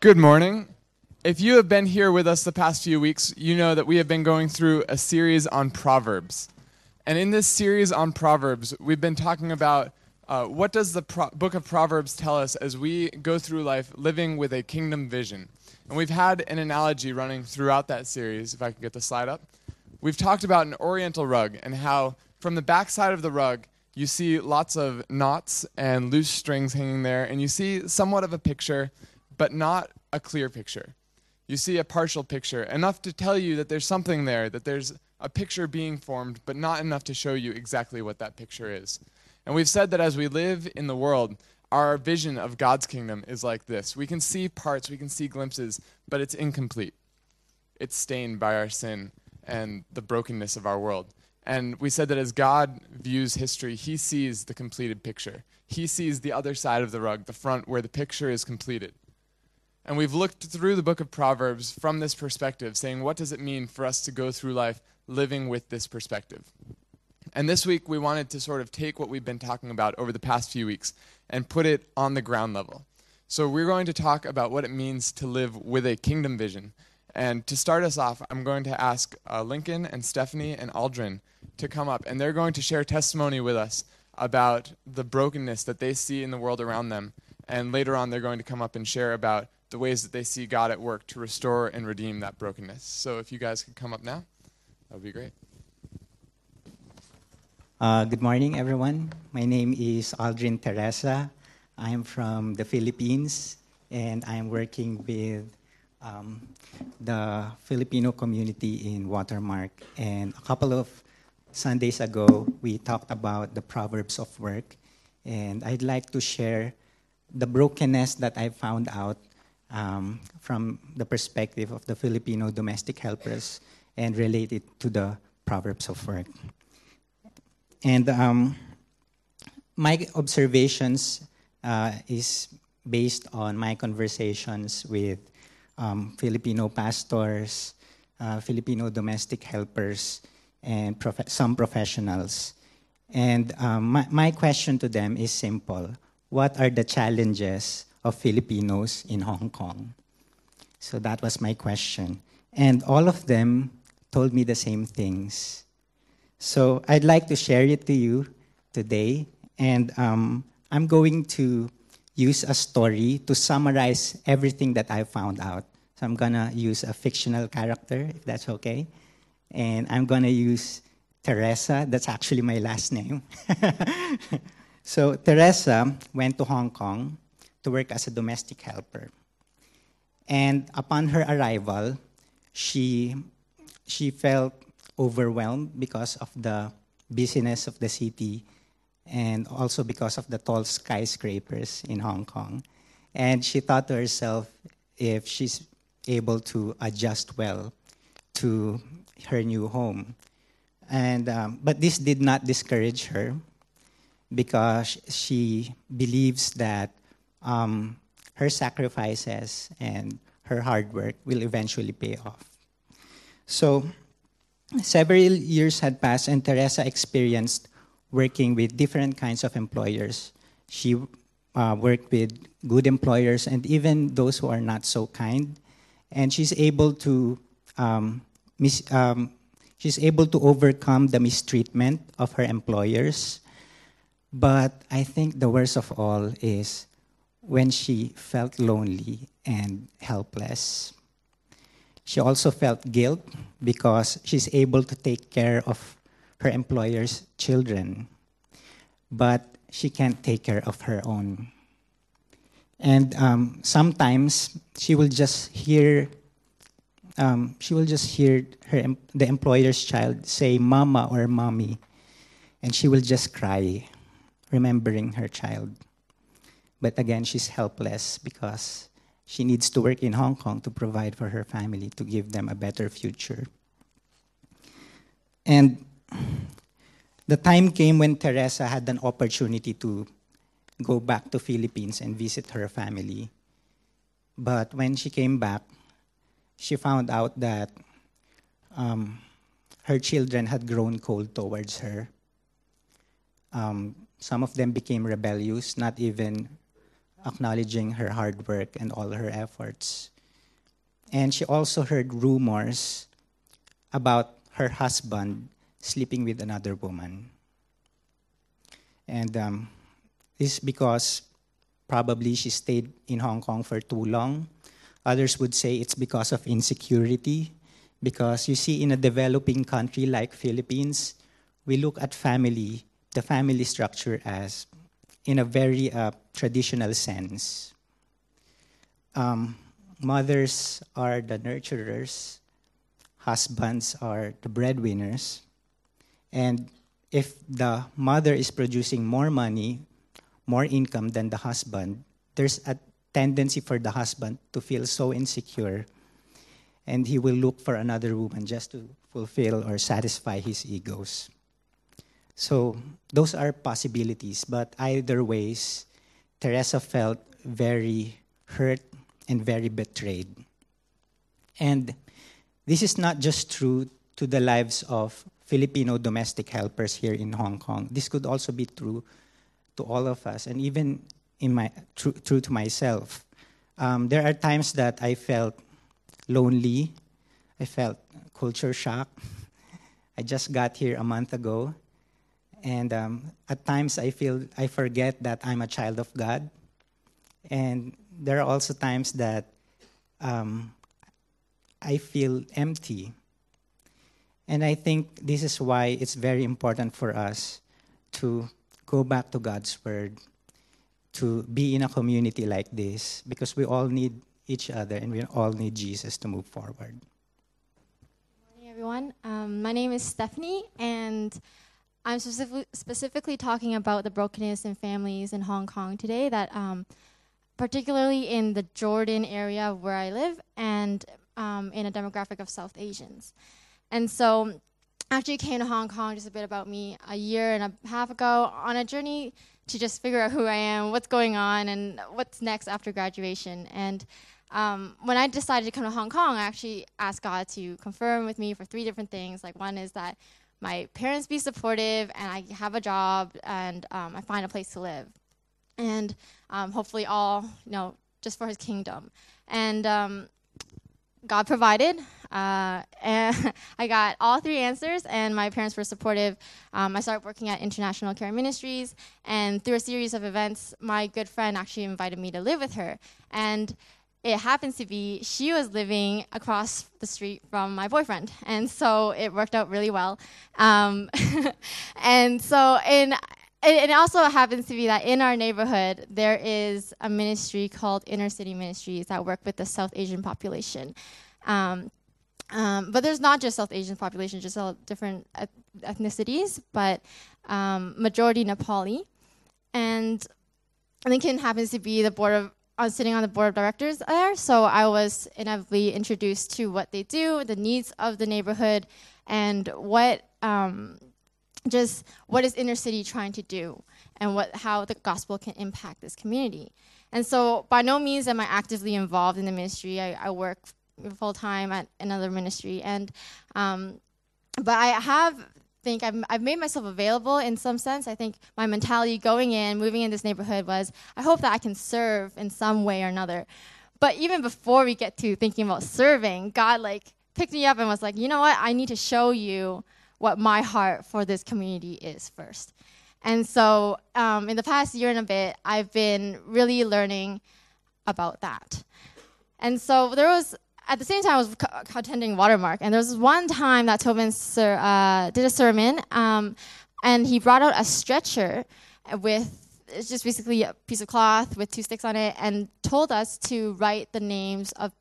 Good morning. If you have been here with us the past few weeks, you know that we have been going through a series on Proverbs. And in this series on Proverbs, we've been talking about uh, what does the Pro- book of Proverbs tell us as we go through life living with a kingdom vision. And we've had an analogy running throughout that series, if I can get the slide up. We've talked about an oriental rug and how from the back side of the rug, you see lots of knots and loose strings hanging there, and you see somewhat of a picture, but not a clear picture. You see a partial picture, enough to tell you that there's something there, that there's a picture being formed, but not enough to show you exactly what that picture is. And we've said that as we live in the world, our vision of God's kingdom is like this. We can see parts, we can see glimpses, but it's incomplete. It's stained by our sin and the brokenness of our world. And we said that as God views history, he sees the completed picture. He sees the other side of the rug, the front where the picture is completed. And we've looked through the book of Proverbs from this perspective, saying, what does it mean for us to go through life living with this perspective? And this week, we wanted to sort of take what we've been talking about over the past few weeks and put it on the ground level. So, we're going to talk about what it means to live with a kingdom vision. And to start us off, I'm going to ask uh, Lincoln and Stephanie and Aldrin to come up, and they're going to share testimony with us about the brokenness that they see in the world around them. And later on, they're going to come up and share about the ways that they see God at work to restore and redeem that brokenness. So if you guys could come up now, that would be great. Uh, good morning, everyone. My name is Aldrin Teresa. I'm from the Philippines, and I'm working with um, the Filipino community in Watermark. And a couple of Sundays ago, we talked about the Proverbs of Work. And I'd like to share the brokenness that I found out um, from the perspective of the Filipino domestic helpers and relate it to the Proverbs of Work. And um, my observations uh, is based on my conversations with um, Filipino pastors, uh, Filipino domestic helpers, and prof- some professionals. And um, my, my question to them is simple What are the challenges of Filipinos in Hong Kong? So that was my question. And all of them told me the same things. So I'd like to share it to you today. And um, I'm going to use a story to summarize everything that I found out. So I'm going to use a fictional character, if that's okay. And I'm going to use Teresa. That's actually my last name. so Teresa went to Hong Kong to work as a domestic helper. And upon her arrival, she, she felt overwhelmed because of the busyness of the city and also because of the tall skyscrapers in Hong Kong. And she thought to herself if she's able to adjust well to her new home. And, um, but this did not discourage her because she believes that um, her sacrifices and her hard work will eventually pay off. So, several years had passed, and Teresa experienced working with different kinds of employers. She uh, worked with good employers and even those who are not so kind, and she's able to um, mis- um, she's able to overcome the mistreatment of her employers. But I think the worst of all is when she felt lonely and helpless. She also felt guilt because she's able to take care of her employer's children, but she can't take care of her own. And um, sometimes she will just hear, um, she will just hear her the employer's child say "mama" or "mommy," and she will just cry, remembering her child. But again, she's helpless because she needs to work in Hong Kong to provide for her family, to give them a better future. And the time came when Teresa had an opportunity to go back to Philippines and visit her family. But when she came back, she found out that um, her children had grown cold towards her. Um, some of them became rebellious, not even acknowledging her hard work and all her efforts. And she also heard rumors about her husband sleeping with another woman. And um, this is because probably she stayed in Hong Kong for too long. Others would say it's because of insecurity. Because you see, in a developing country like Philippines, we look at family, the family structure as in a very uh, traditional sense. Um, mothers are the nurturers, husbands are the breadwinners. And if the mother is producing more money, more income than the husband, there's a tendency for the husband to feel so insecure and he will look for another woman just to fulfill or satisfy his egos. So those are possibilities, but either ways, Teresa felt very hurt and very betrayed. And this is not just true to the lives of Filipino domestic helpers here in Hong Kong. This could also be true to all of us, and even in my true, true to myself. Um, there are times that I felt lonely. I felt culture shock. I just got here a month ago, and um, at times I feel I forget that I'm a child of God. And there are also times that um, I feel empty. And I think this is why it's very important for us to go back to God's Word, to be in a community like this, because we all need each other and we all need Jesus to move forward. Good morning, everyone. Um, my name is Stephanie, and I'm specifically, talking about the brokenness in families in Hong Kong today, that um, particularly in the Jordan area where I live and um, in a demographic of South Asians. And so I actually came to Hong Kong, just a bit about me, a year and a half ago on a journey to just figure out who I am, what's going on, and what's next after graduation. And um, when I decided to come to Hong Kong, I actually asked God to confirm with me for three different things. Like, one is that my parents be supportive and I have a job and um, I find a place to live. And um, hopefully, all, you know, just for his kingdom. And um, God provided. Uh, and I got all three answers, and my parents were supportive. Um, I started working at International Care Ministries, and through a series of events, my good friend actually invited me to live with her. And it happens to be she was living across the street from my boyfriend, and so it worked out really well. Um, and so, and it also happens to be that in our neighborhood there is a ministry called Inner City Ministries that work with the South Asian population. Um, um, but there's not just South Asian population, just all different ethnicities, but um, majority Nepali. And Lincoln happens to be the board of I was sitting on the board of directors there, so I was inevitably introduced to what they do, the needs of the neighborhood, and what um, just what is inner city trying to do, and what how the gospel can impact this community. And so, by no means am I actively involved in the ministry. I, I work full time at another ministry, and um, but I have think I've, I've made myself available in some sense. I think my mentality going in, moving in this neighborhood was, I hope that I can serve in some way or another. But even before we get to thinking about serving, God like picked me up and was like, you know what? I need to show you what my heart for this community is first. And so, um, in the past year and a bit, I've been really learning about that. And so there was at the same time, I was attending Watermark, and there was one time that Tobin uh, did a sermon, um, and he brought out a stretcher with it's just basically a piece of cloth with two sticks on it, and told us to write the names of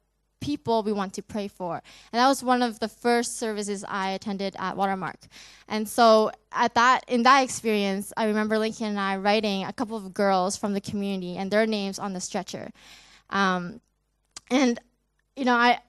people we want to pray for. And that was one of the first services I attended at Watermark. And so at that in that experience, I remember Lincoln and I writing a couple of girls from the community and their names on the stretcher. Um, and you know, I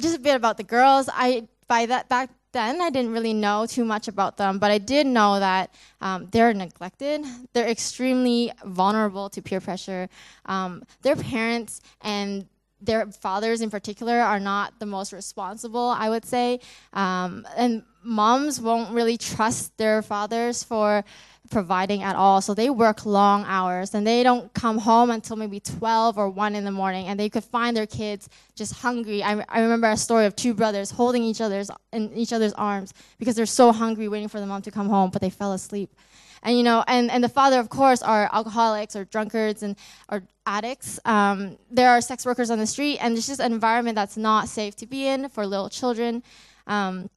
just a bit about the girls. I by that back then I didn't really know too much about them, but I did know that um, they're neglected. They're extremely vulnerable to peer pressure. Um, their parents and their fathers in particular are not the most responsible, I would say. Um, and moms won't really trust their fathers for providing at all. So they work long hours and they don't come home until maybe 12 or 1 in the morning. And they could find their kids just hungry. I, I remember a story of two brothers holding each other's in each other's arms because they're so hungry waiting for the mom to come home, but they fell asleep. And you know, and, and the father, of course, are alcoholics or drunkards and or addicts. Um, there are sex workers on the street, and it's just an environment that's not safe to be in for little children. Um,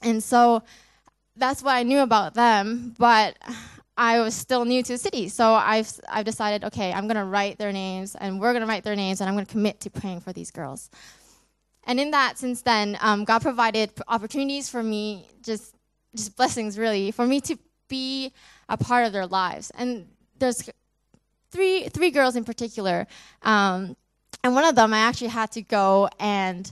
and so that's what I knew about them, but I was still new to the city. So I've, I've decided, okay, I'm going to write their names, and we're going to write their names, and I'm going to commit to praying for these girls. And in that, since then, um, God provided opportunities for me, just, just blessings really, for me to be a part of their lives. And there's three, three girls in particular. Um, and one of them, I actually had to go and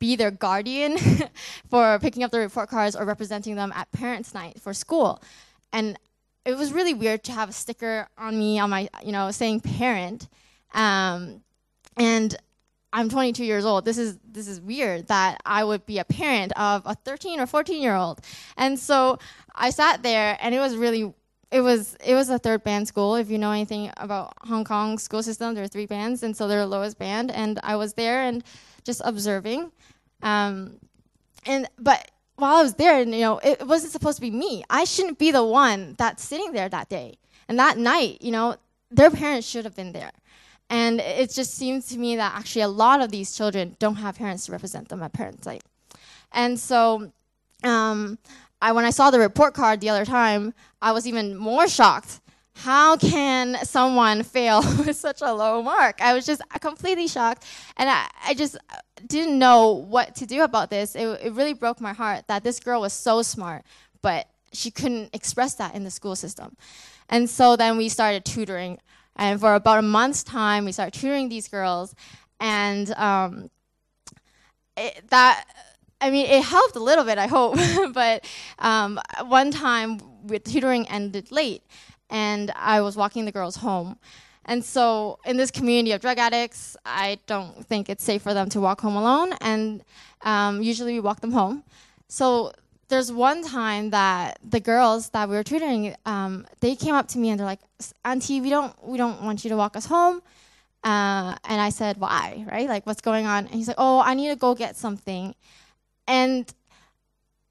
be their guardian for picking up the report cards or representing them at parents' night for school. And it was really weird to have a sticker on me on my, you know, saying parent. Um, and I'm 22 years old. This is this is weird that I would be a parent of a 13 or 14 year old. And so I sat there, and it was really it was it was a third band school. If you know anything about Hong Kong school system, there are three bands, and so they're the lowest band. And I was there and just observing. Um, and but while I was there, and you know, it wasn't supposed to be me. I shouldn't be the one that's sitting there that day. And that night, you know, their parents should have been there. And it just seems to me that actually a lot of these children don't have parents to represent them at parents' night. And so, um, I, when I saw the report card the other time, I was even more shocked how can someone fail with such a low mark? I was just completely shocked, and I, I just didn't know what to do about this. It, it really broke my heart that this girl was so smart, but she couldn't express that in the school system. And so then we started tutoring, and for about a month's time, we started tutoring these girls, and um, it, that. I mean, it helped a little bit, I hope. but um, one time, with tutoring ended late, and I was walking the girls home. And so, in this community of drug addicts, I don't think it's safe for them to walk home alone, and um, usually we walk them home. So, there's one time that the girls that we were tutoring, um, they came up to me and they're like, "Auntie, we don't, we don't want you to walk us home." Uh, and I said, "Why? Right? Like, what's going on?" And he's like, "Oh, I need to go get something." And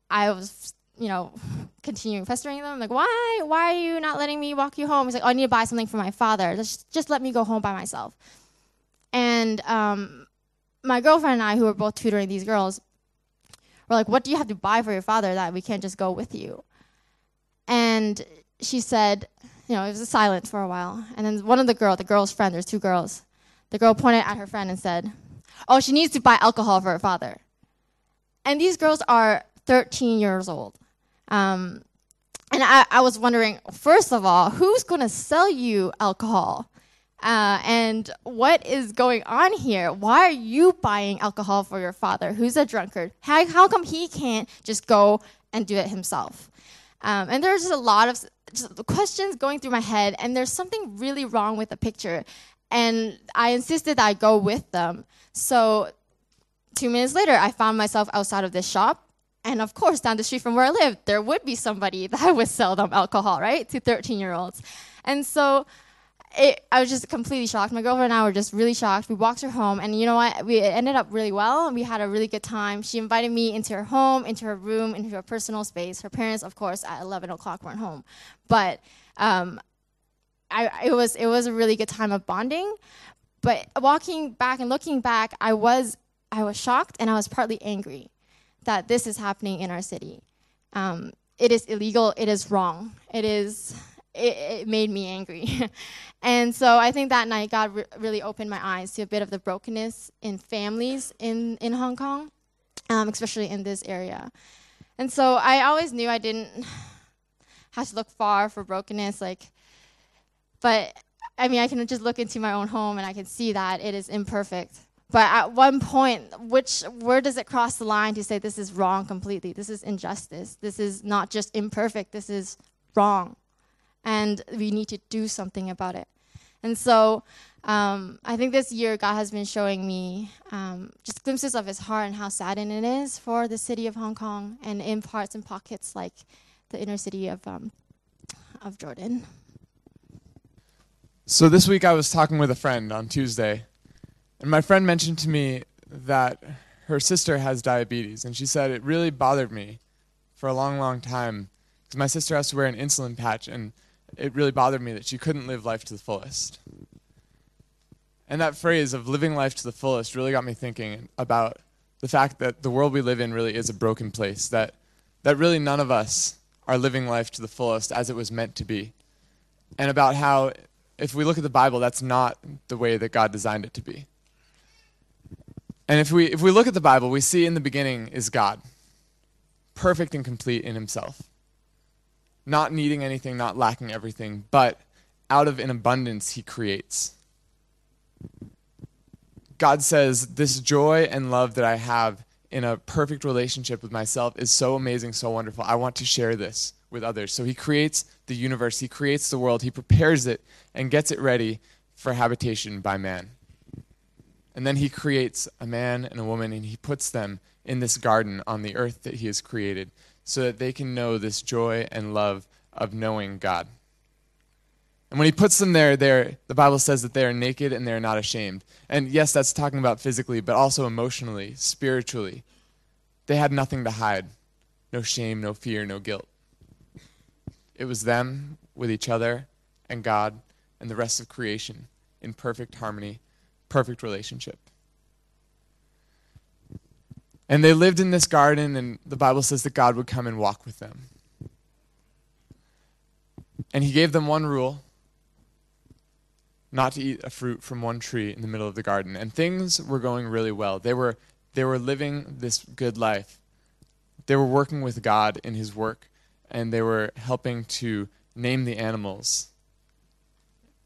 I was you know, continuing pestering them. I'm like, why? Why are you not letting me walk you home? He's like, oh, I need to buy something for my father. Just, just let me go home by myself. And um, my girlfriend and I, who were both tutoring these girls, were like, what do you have to buy for your father that we can't just go with you? And she said, you know, it was a silence for a while. And then one of the girls, the girl's friend, there's two girls, the girl pointed at her friend and said, oh, she needs to buy alcohol for her father. And these girls are 13 years old. Um, and I, I, was wondering, first of all, who's going to sell you alcohol? Uh, and what is going on here? Why are you buying alcohol for your father, who's a drunkard? How, how come he can't just go and do it himself? Um, and there's just a lot of questions going through my head, and there's something really wrong with the picture. And I insisted that I go with them. So two minutes later, I found myself outside of this shop and of course, down the street from where I lived, there would be somebody that would sell them alcohol, right, to 13 year olds. And so it, I was just completely shocked. My girlfriend and I were just really shocked. We walked her home, and you know what? We ended up really well, we had a really good time. She invited me into her home, into her room, into her personal space. Her parents, of course, at 11 o'clock weren't home, but um, I, it was it was a really good time of bonding. But walking back and looking back, I was I was shocked, and I was partly angry that this is happening in our city. Um, it is illegal. It is wrong. It is. It, it made me angry, and so I think that night God re- really opened my eyes to a bit of the brokenness in families in in Hong Kong, um, especially in this area. And so I always knew I didn't have to look far for brokenness, like, but I mean, I can just look into my own home and I can see that it is imperfect. But at one point, which where does it cross the line to say this is wrong completely? This is injustice. This is not just imperfect. This is wrong, and we need to do something about it. And so, um, I think this year God has been showing me um, just glimpses of His heart and how saddened it is for the city of Hong Kong, and in parts and pockets like the inner city of um, of Jordan. So this week I was talking with a friend on Tuesday, and my friend mentioned to me that her sister has diabetes, and she said it really bothered me for a long, long time because my sister has to wear an insulin patch, and it really bothered me that she couldn't live life to the fullest. And that phrase of living life to the fullest really got me thinking about the fact that the world we live in really is a broken place, that, that really none of us are living life to the fullest as it was meant to be, and about how if we look at the Bible, that's not the way that God designed it to be. And if we, if we look at the Bible, we see in the beginning is God, perfect and complete in himself, not needing anything, not lacking everything, but out of an abundance, he creates. God says, This joy and love that I have in a perfect relationship with myself is so amazing, so wonderful. I want to share this with others. So he creates the universe, he creates the world, he prepares it and gets it ready for habitation by man. And then he creates a man and a woman and he puts them in this garden on the earth that he has created so that they can know this joy and love of knowing God. And when he puts them there, the Bible says that they are naked and they are not ashamed. And yes, that's talking about physically, but also emotionally, spiritually. They had nothing to hide no shame, no fear, no guilt. It was them with each other and God and the rest of creation in perfect harmony, perfect relationship. And they lived in this garden, and the Bible says that God would come and walk with them. And he gave them one rule not to eat a fruit from one tree in the middle of the garden. And things were going really well. They were, they were living this good life. They were working with God in his work and they were helping to name the animals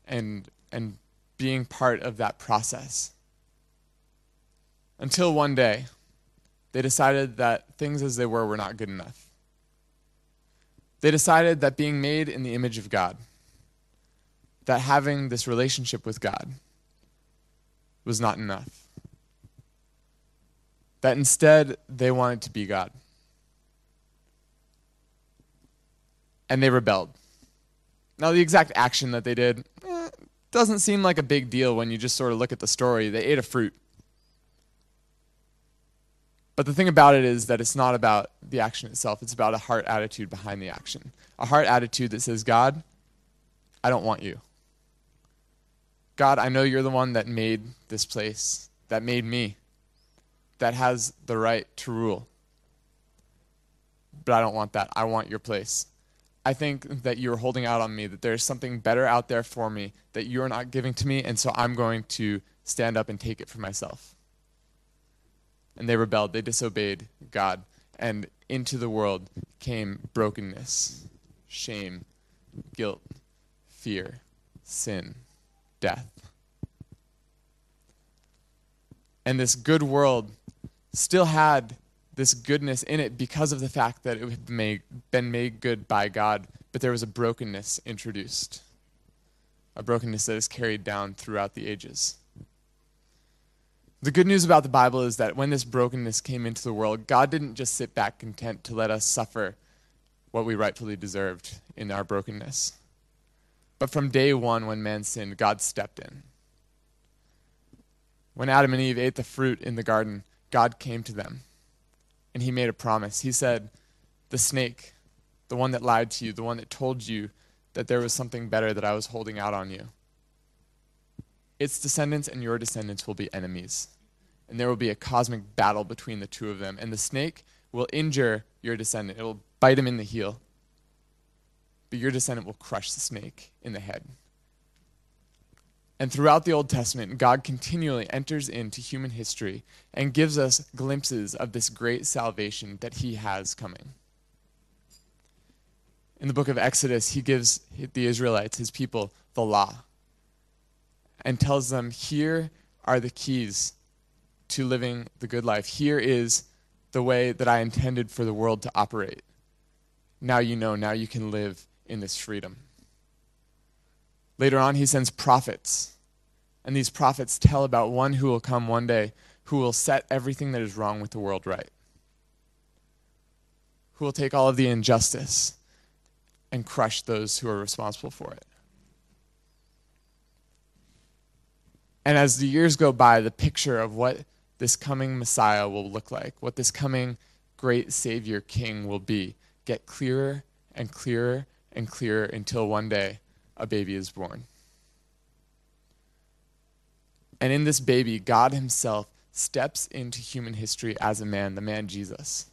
and and being part of that process. Until one day they decided that things as they were were not good enough. They decided that being made in the image of god that having this relationship with god was not enough. That instead they wanted to be god. And they rebelled. Now, the exact action that they did doesn't seem like a big deal when you just sort of look at the story. They ate a fruit. But the thing about it is that it's not about the action itself, it's about a heart attitude behind the action. A heart attitude that says, God, I don't want you. God, I know you're the one that made this place, that made me, that has the right to rule. But I don't want that. I want your place. I think that you're holding out on me, that there's something better out there for me that you're not giving to me, and so I'm going to stand up and take it for myself. And they rebelled, they disobeyed God, and into the world came brokenness, shame, guilt, fear, sin, death. And this good world still had this goodness in it because of the fact that it had made, been made good by God, but there was a brokenness introduced, a brokenness that is carried down throughout the ages. The good news about the Bible is that when this brokenness came into the world, God didn't just sit back content to let us suffer what we rightfully deserved in our brokenness. But from day one, when man sinned, God stepped in. When Adam and Eve ate the fruit in the garden, God came to them and he made a promise. He said, The snake, the one that lied to you, the one that told you that there was something better that I was holding out on you, its descendants and your descendants will be enemies. And there will be a cosmic battle between the two of them. And the snake will injure your descendant, it will bite him in the heel. But your descendant will crush the snake in the head. And throughout the Old Testament, God continually enters into human history and gives us glimpses of this great salvation that He has coming. In the book of Exodus, He gives the Israelites, His people, the law and tells them, Here are the keys to living the good life. Here is the way that I intended for the world to operate. Now you know, now you can live in this freedom. Later on, he sends prophets and these prophets tell about one who will come one day who will set everything that is wrong with the world right. Who will take all of the injustice and crush those who are responsible for it. And as the years go by, the picture of what this coming Messiah will look like, what this coming great Savior King will be, get clearer and clearer and clearer until one day a baby is born. And in this baby, God Himself steps into human history as a man, the man Jesus.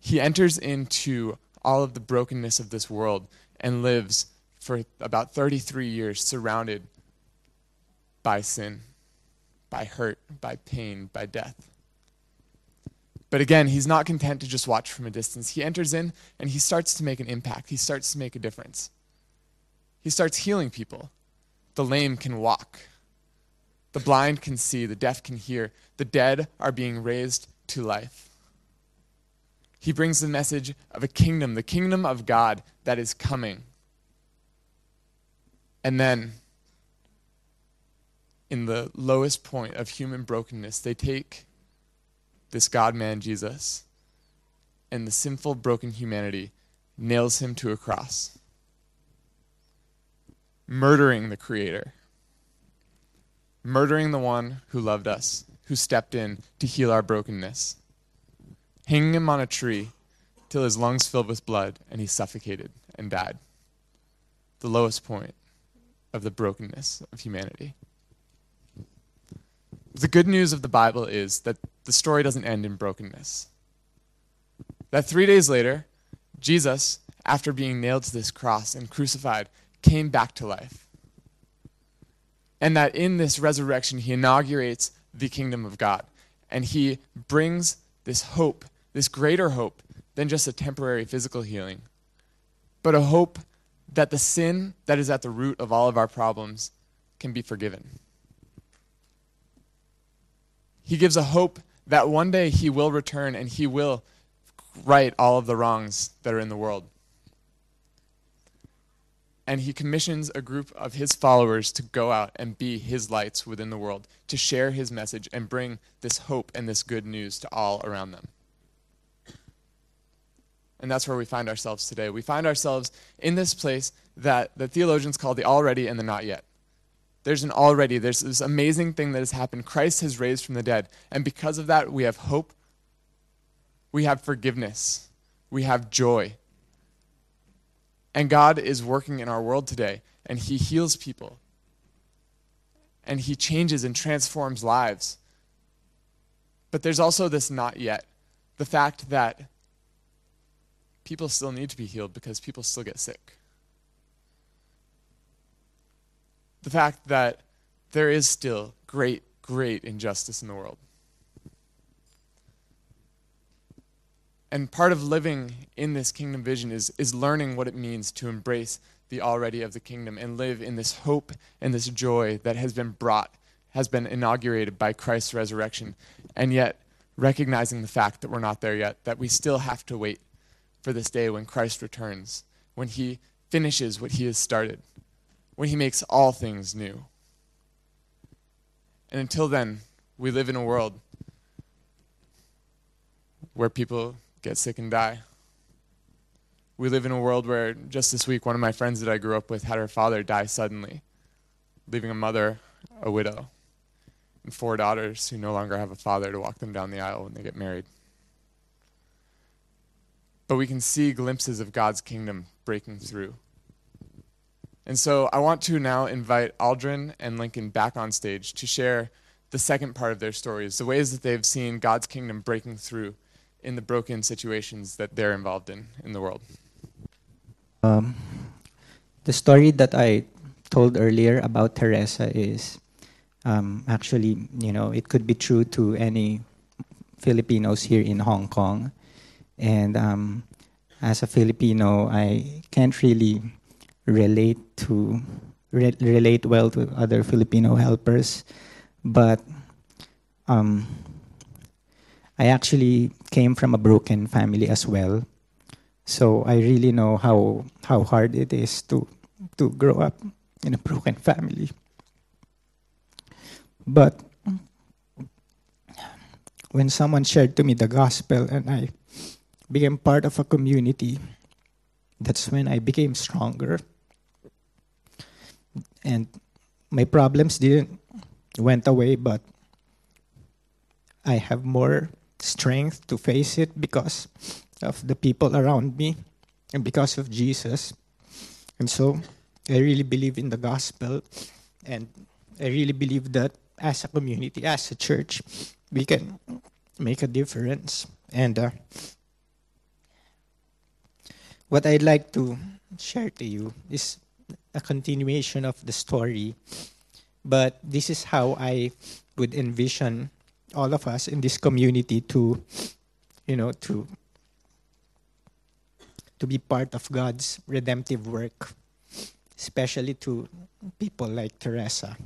He enters into all of the brokenness of this world and lives for about 33 years surrounded by sin, by hurt, by pain, by death. But again, he's not content to just watch from a distance. He enters in and he starts to make an impact. He starts to make a difference. He starts healing people. The lame can walk. The blind can see. The deaf can hear. The dead are being raised to life. He brings the message of a kingdom, the kingdom of God that is coming. And then in the lowest point of human brokenness, they take this God man, Jesus, and the sinful, broken humanity nails him to a cross, murdering the Creator, murdering the one who loved us, who stepped in to heal our brokenness, hanging him on a tree till his lungs filled with blood and he suffocated and died. The lowest point of the brokenness of humanity. The good news of the Bible is that the story doesn't end in brokenness. That three days later, Jesus, after being nailed to this cross and crucified, came back to life. And that in this resurrection, he inaugurates the kingdom of God. And he brings this hope, this greater hope than just a temporary physical healing, but a hope that the sin that is at the root of all of our problems can be forgiven. He gives a hope that one day he will return and he will right all of the wrongs that are in the world. And he commissions a group of his followers to go out and be his lights within the world, to share his message and bring this hope and this good news to all around them. And that's where we find ourselves today. We find ourselves in this place that the theologians call the already and the not yet. There's an already, there's this amazing thing that has happened. Christ has raised from the dead. And because of that, we have hope, we have forgiveness, we have joy. And God is working in our world today, and He heals people, and He changes and transforms lives. But there's also this not yet the fact that people still need to be healed because people still get sick. the fact that there is still great, great injustice in the world. And part of living in this kingdom vision is, is learning what it means to embrace the already of the kingdom and live in this hope and this joy that has been brought, has been inaugurated by Christ's resurrection. And yet, recognizing the fact that we're not there yet, that we still have to wait for this day when Christ returns, when he finishes what he has started when he makes all things new. And until then, we live in a world where people get sick and die. We live in a world where just this week, one of my friends that I grew up with had her father die suddenly, leaving a mother a widow and four daughters who no longer have a father to walk them down the aisle when they get married. But we can see glimpses of God's kingdom breaking through. And so I want to now invite Aldrin and Lincoln back on stage to share the second part of their stories, the ways that they've seen God's kingdom breaking through in the broken situations that they're involved in in the world. Um, the story that I told earlier about Teresa is um, actually, you know, it could be true to any Filipinos here in Hong Kong. And um, as a Filipino, I can't really relate to re- relate well to other Filipino helpers, but um, I actually came from a broken family as well, so I really know how how hard it is to to grow up in a broken family. But when someone shared to me the gospel and I became part of a community that's when I became stronger. And my problems didn't went away, but I have more strength to face it because of the people around me and because of Jesus. And so I really believe in the gospel and I really believe that as a community, as a church, we can make a difference. And uh, what I'd like to share to you is a continuation of the story, but this is how I would envision all of us in this community to, you know, to to be part of God's redemptive work, especially to people like Teresa.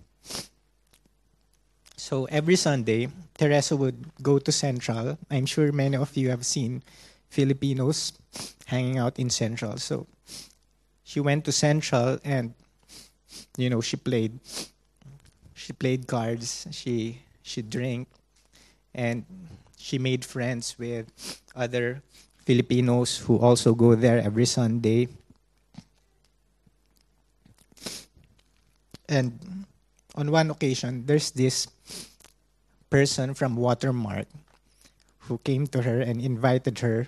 So every Sunday, Teresa would go to Central. I'm sure many of you have seen Filipinos hanging out in Central. So she went to Central and you know she played she played cards, she she drank and she made friends with other Filipinos who also go there every Sunday. And on one occasion, there's this person from Watermark who came to her and invited her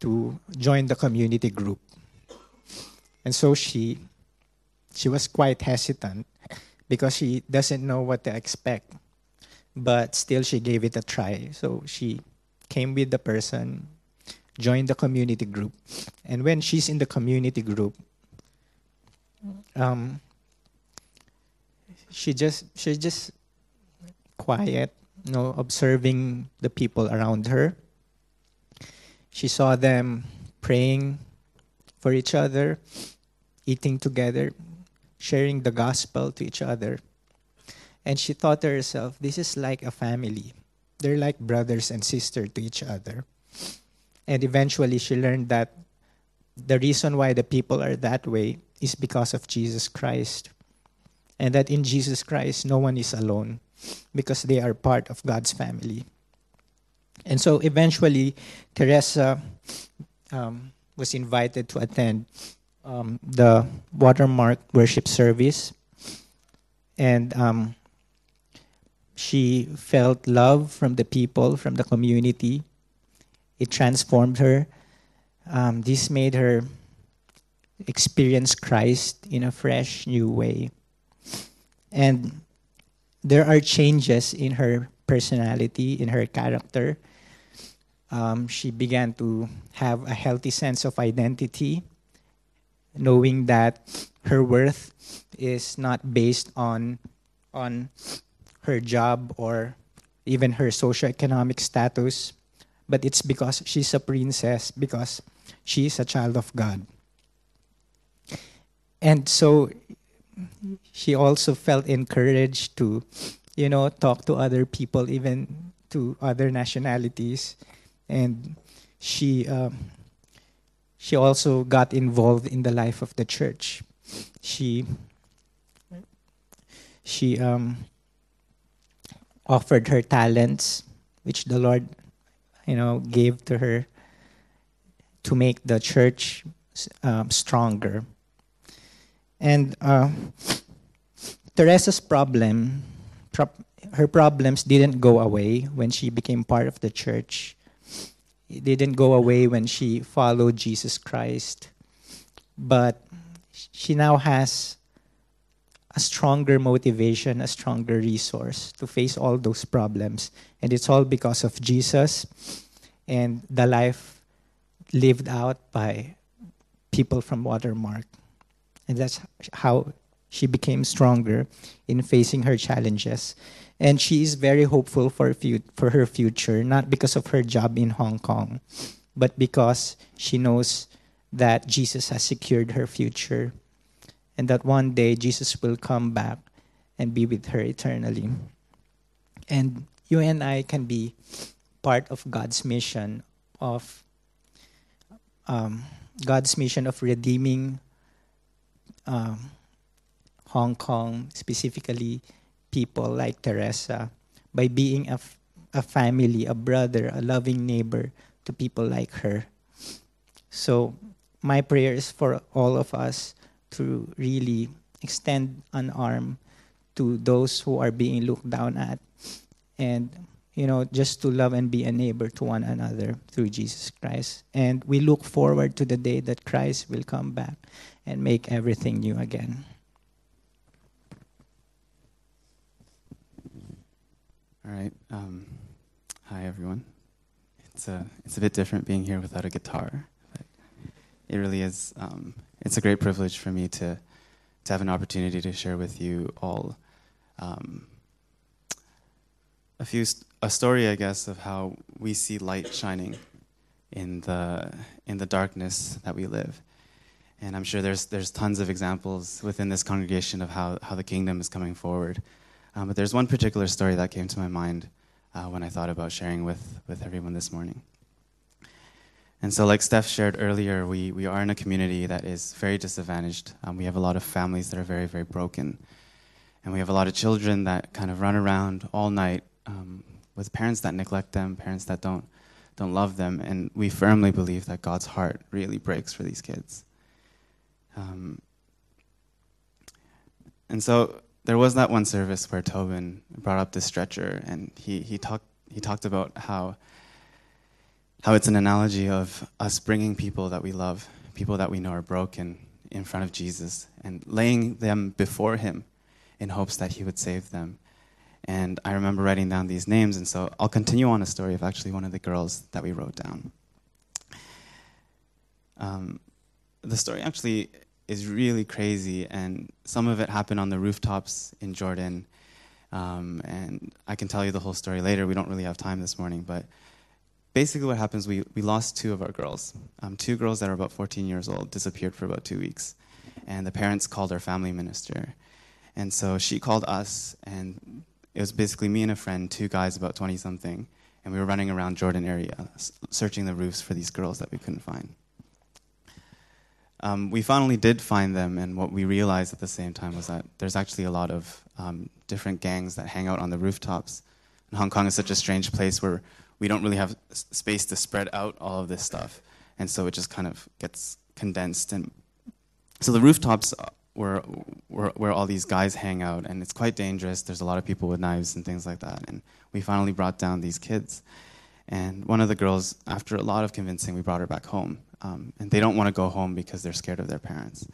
to join the community group. And so she she was quite hesitant because she doesn't know what to expect. But still she gave it a try. So she came with the person, joined the community group. And when she's in the community group, um, she just she's just quiet, you know, observing the people around her. She saw them praying for each other, eating together, sharing the gospel to each other. And she thought to herself, this is like a family. They're like brothers and sisters to each other. And eventually she learned that the reason why the people are that way is because of Jesus Christ. And that in Jesus Christ, no one is alone because they are part of God's family. And so eventually, Teresa um, was invited to attend um, the Watermark worship service. And um, she felt love from the people, from the community. It transformed her. Um, this made her experience Christ in a fresh, new way. And there are changes in her personality, in her character. Um, she began to have a healthy sense of identity, knowing that her worth is not based on, on her job or even her socioeconomic status, but it's because she's a princess, because she's a child of God. And so she also felt encouraged to, you know, talk to other people, even to other nationalities, and she um, she also got involved in the life of the church. She she um, offered her talents, which the Lord, you know, gave to her to make the church um, stronger. And uh, Teresa's problem, pro- her problems didn't go away when she became part of the church. It didn't go away when she followed Jesus Christ. But she now has a stronger motivation, a stronger resource to face all those problems. And it's all because of Jesus and the life lived out by people from Watermark. And that's how she became stronger in facing her challenges. And she is very hopeful for, for her future, not because of her job in Hong Kong, but because she knows that Jesus has secured her future and that one day Jesus will come back and be with her eternally. And you and I can be part of God's mission of um, God's mission of redeeming um, Hong Kong, specifically people like Teresa, by being a, f- a family, a brother, a loving neighbor to people like her. So my prayer is for all of us to really extend an arm to those who are being looked down at and you know just to love and be a neighbor to one another through Jesus Christ and we look forward to the day that Christ will come back and make everything new again All right. Um, hi, everyone. It's a it's a bit different being here without a guitar, but it really is. Um, it's a great privilege for me to to have an opportunity to share with you all um, a few a story, I guess, of how we see light shining in the in the darkness that we live. And I'm sure there's there's tons of examples within this congregation of how, how the kingdom is coming forward. Um, but there's one particular story that came to my mind uh, when I thought about sharing with, with everyone this morning. And so, like Steph shared earlier, we, we are in a community that is very disadvantaged. Um, we have a lot of families that are very, very broken. And we have a lot of children that kind of run around all night um, with parents that neglect them, parents that don't, don't love them. And we firmly believe that God's heart really breaks for these kids. Um, and so, there was that one service where Tobin brought up this stretcher, and he, he talked he talked about how how it's an analogy of us bringing people that we love, people that we know are broken, in front of Jesus and laying them before Him, in hopes that He would save them. And I remember writing down these names, and so I'll continue on a story of actually one of the girls that we wrote down. Um, the story actually is really crazy, and some of it happened on the rooftops in Jordan. Um, and I can tell you the whole story later. We don't really have time this morning, but basically, what happens we, we lost two of our girls. Um, two girls that are about 14 years old disappeared for about two weeks, and the parents called our family minister. And so she called us, and it was basically me and a friend, two guys about 20 something, and we were running around Jordan area, searching the roofs for these girls that we couldn't find um, we finally did find them, and what we realized at the same time was that there's actually a lot of um, different gangs that hang out on the rooftops. And Hong Kong is such a strange place where we don't really have space to spread out all of this stuff, and so it just kind of gets condensed. And so the rooftops were, were where all these guys hang out, and it's quite dangerous. There's a lot of people with knives and things like that. And we finally brought down these kids. And one of the girls, after a lot of convincing, we brought her back home. Um, and they don't want to go home because they're scared of their parents.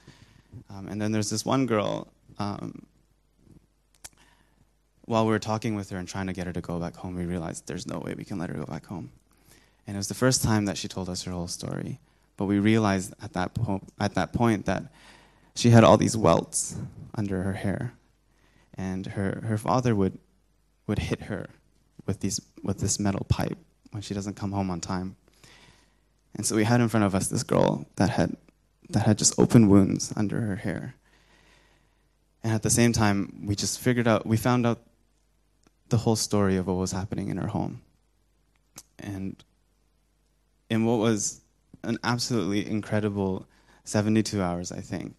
Um, and then there's this one girl, um, while we were talking with her and trying to get her to go back home, we realized there's no way we can let her go back home. And it was the first time that she told us her whole story. But we realized at that, po- at that point that she had all these welts under her hair. And her, her father would, would hit her with, these, with this metal pipe when she doesn't come home on time. And so we had in front of us this girl that had, that had just open wounds under her hair. And at the same time, we just figured out, we found out the whole story of what was happening in her home. And in what was an absolutely incredible 72 hours, I think,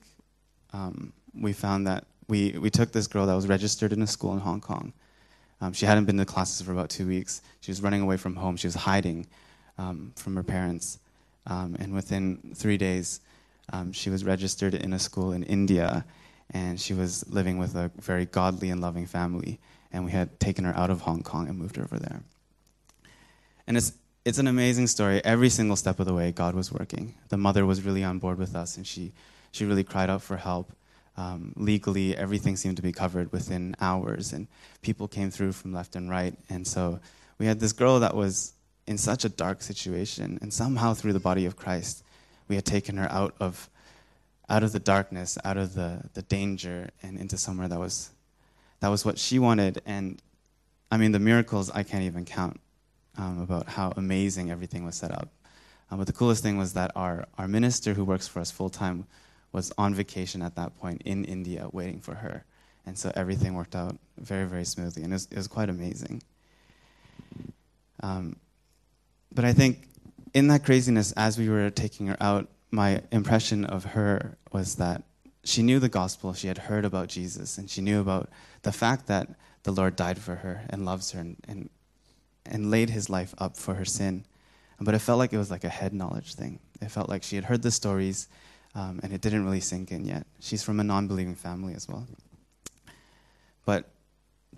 um, we found that we, we took this girl that was registered in a school in Hong Kong. Um, she hadn't been to classes for about two weeks. She was running away from home. She was hiding um, from her parents. Um, and within three days, um, she was registered in a school in India, and she was living with a very godly and loving family. And we had taken her out of Hong Kong and moved her over there. And it's, it's an amazing story. Every single step of the way, God was working. The mother was really on board with us, and she, she really cried out for help. Um, legally, everything seemed to be covered within hours, and people came through from left and right. And so we had this girl that was in such a dark situation, and somehow through the body of Christ, we had taken her out of out of the darkness, out of the, the danger, and into somewhere that was that was what she wanted. And I mean, the miracles I can't even count um, about how amazing everything was set up. Um, but the coolest thing was that our our minister, who works for us full time, was on vacation at that point in India, waiting for her, and so everything worked out very very smoothly, and it was, it was quite amazing. Um, but I think in that craziness, as we were taking her out, my impression of her was that she knew the gospel, she had heard about Jesus, and she knew about the fact that the Lord died for her and loves her and, and, and laid his life up for her sin. but it felt like it was like a head knowledge thing. It felt like she had heard the stories, um, and it didn't really sink in yet. She's from a non-believing family as well. But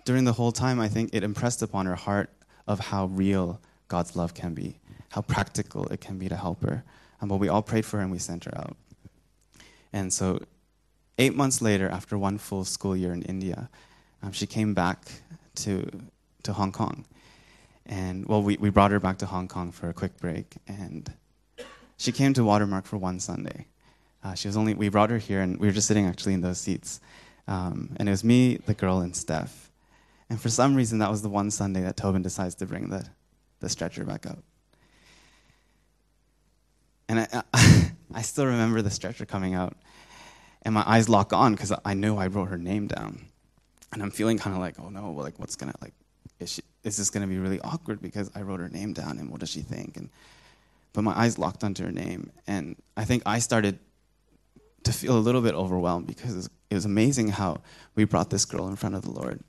during the whole time, I think it impressed upon her heart of how real God's love can be, how practical it can be to help her. Um, but we all prayed for her and we sent her out. And so, eight months later, after one full school year in India, um, she came back to, to Hong Kong. And, well, we, we brought her back to Hong Kong for a quick break. And she came to Watermark for one Sunday. Uh, she was only, we brought her here, and we were just sitting actually in those seats. Um, and it was me, the girl, and Steph. And for some reason, that was the one Sunday that Tobin decides to bring the, the stretcher back up. And I, I still remember the stretcher coming out, and my eyes lock on because I know I wrote her name down. And I'm feeling kind of like, oh no, like what's gonna like, is, she, is this gonna be really awkward because I wrote her name down, and what does she think? And but my eyes locked onto her name, and I think I started to feel a little bit overwhelmed because it was amazing how we brought this girl in front of the Lord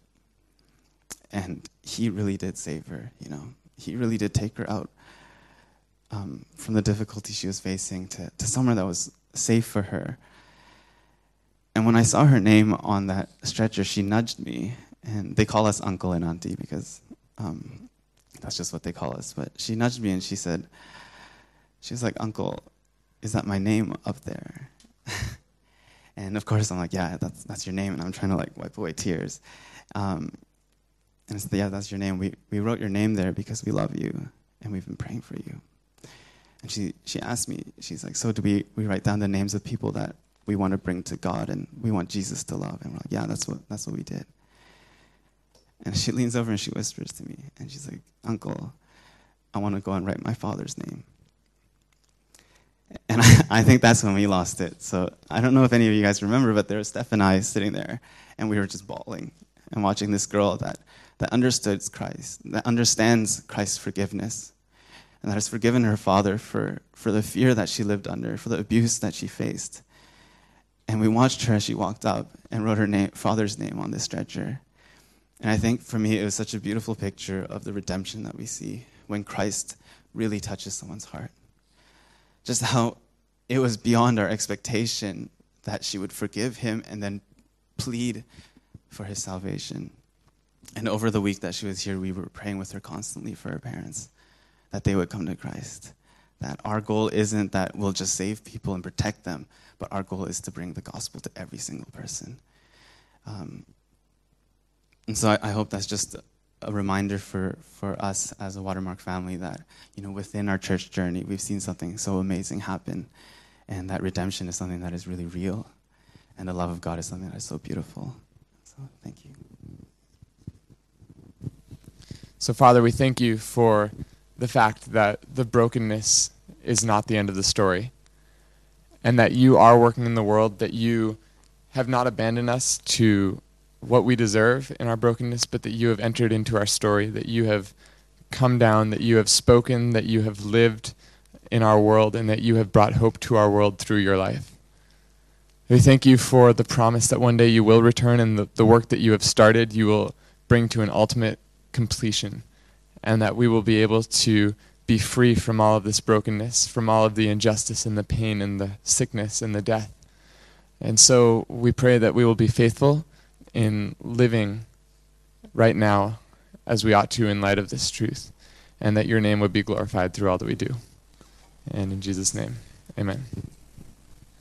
and he really did save her, you know. He really did take her out um, from the difficulty she was facing to, to somewhere that was safe for her. And when I saw her name on that stretcher, she nudged me. And they call us uncle and auntie because um, that's just what they call us. But she nudged me and she said, she was like, Uncle, is that my name up there? and of course, I'm like, yeah, that's, that's your name. And I'm trying to like wipe away tears. Um, and I said, Yeah, that's your name. We, we wrote your name there because we love you and we've been praying for you. And she, she asked me, She's like, So do we, we write down the names of people that we want to bring to God and we want Jesus to love? And we're like, Yeah, that's what, that's what we did. And she leans over and she whispers to me, and she's like, Uncle, I want to go and write my father's name. And I, I, think that's when we lost it. So I don't know if any of you guys remember, but there was Steph and I sitting there, and we were just bawling and watching this girl that that understood Christ, that understands Christ's forgiveness, and that has forgiven her father for, for the fear that she lived under, for the abuse that she faced. And we watched her as she walked up and wrote her name, father's name on this stretcher. And I think for me, it was such a beautiful picture of the redemption that we see when Christ really touches someone's heart. Just how it was beyond our expectation that she would forgive him and then plead for his salvation. And over the week that she was here, we were praying with her constantly for her parents that they would come to Christ. That our goal isn't that we'll just save people and protect them, but our goal is to bring the gospel to every single person. Um, and so I, I, hope that's just a reminder for, for us as a Watermark family that, you know, within our church journey, we've seen something so amazing happen, and that redemption is something that is really real, and the love of God is something that is so beautiful. So thank you. So, Father, we thank you for the fact that the brokenness is not the end of the story, and that you are working in the world, that you have not abandoned us to what we deserve in our brokenness, but that you have entered into our story, that you have come down, that you have spoken, that you have lived in our world, and that you have brought hope to our world through your life. We thank you for the promise that one day you will return and the, the work that you have started, you will bring to an ultimate completion, and that we will be able to be free from all of this brokenness, from all of the injustice and the pain and the sickness and the death. And so we pray that we will be faithful in living right now as we ought to in light of this truth, and that your name would be glorified through all that we do. And in Jesus' name, amen.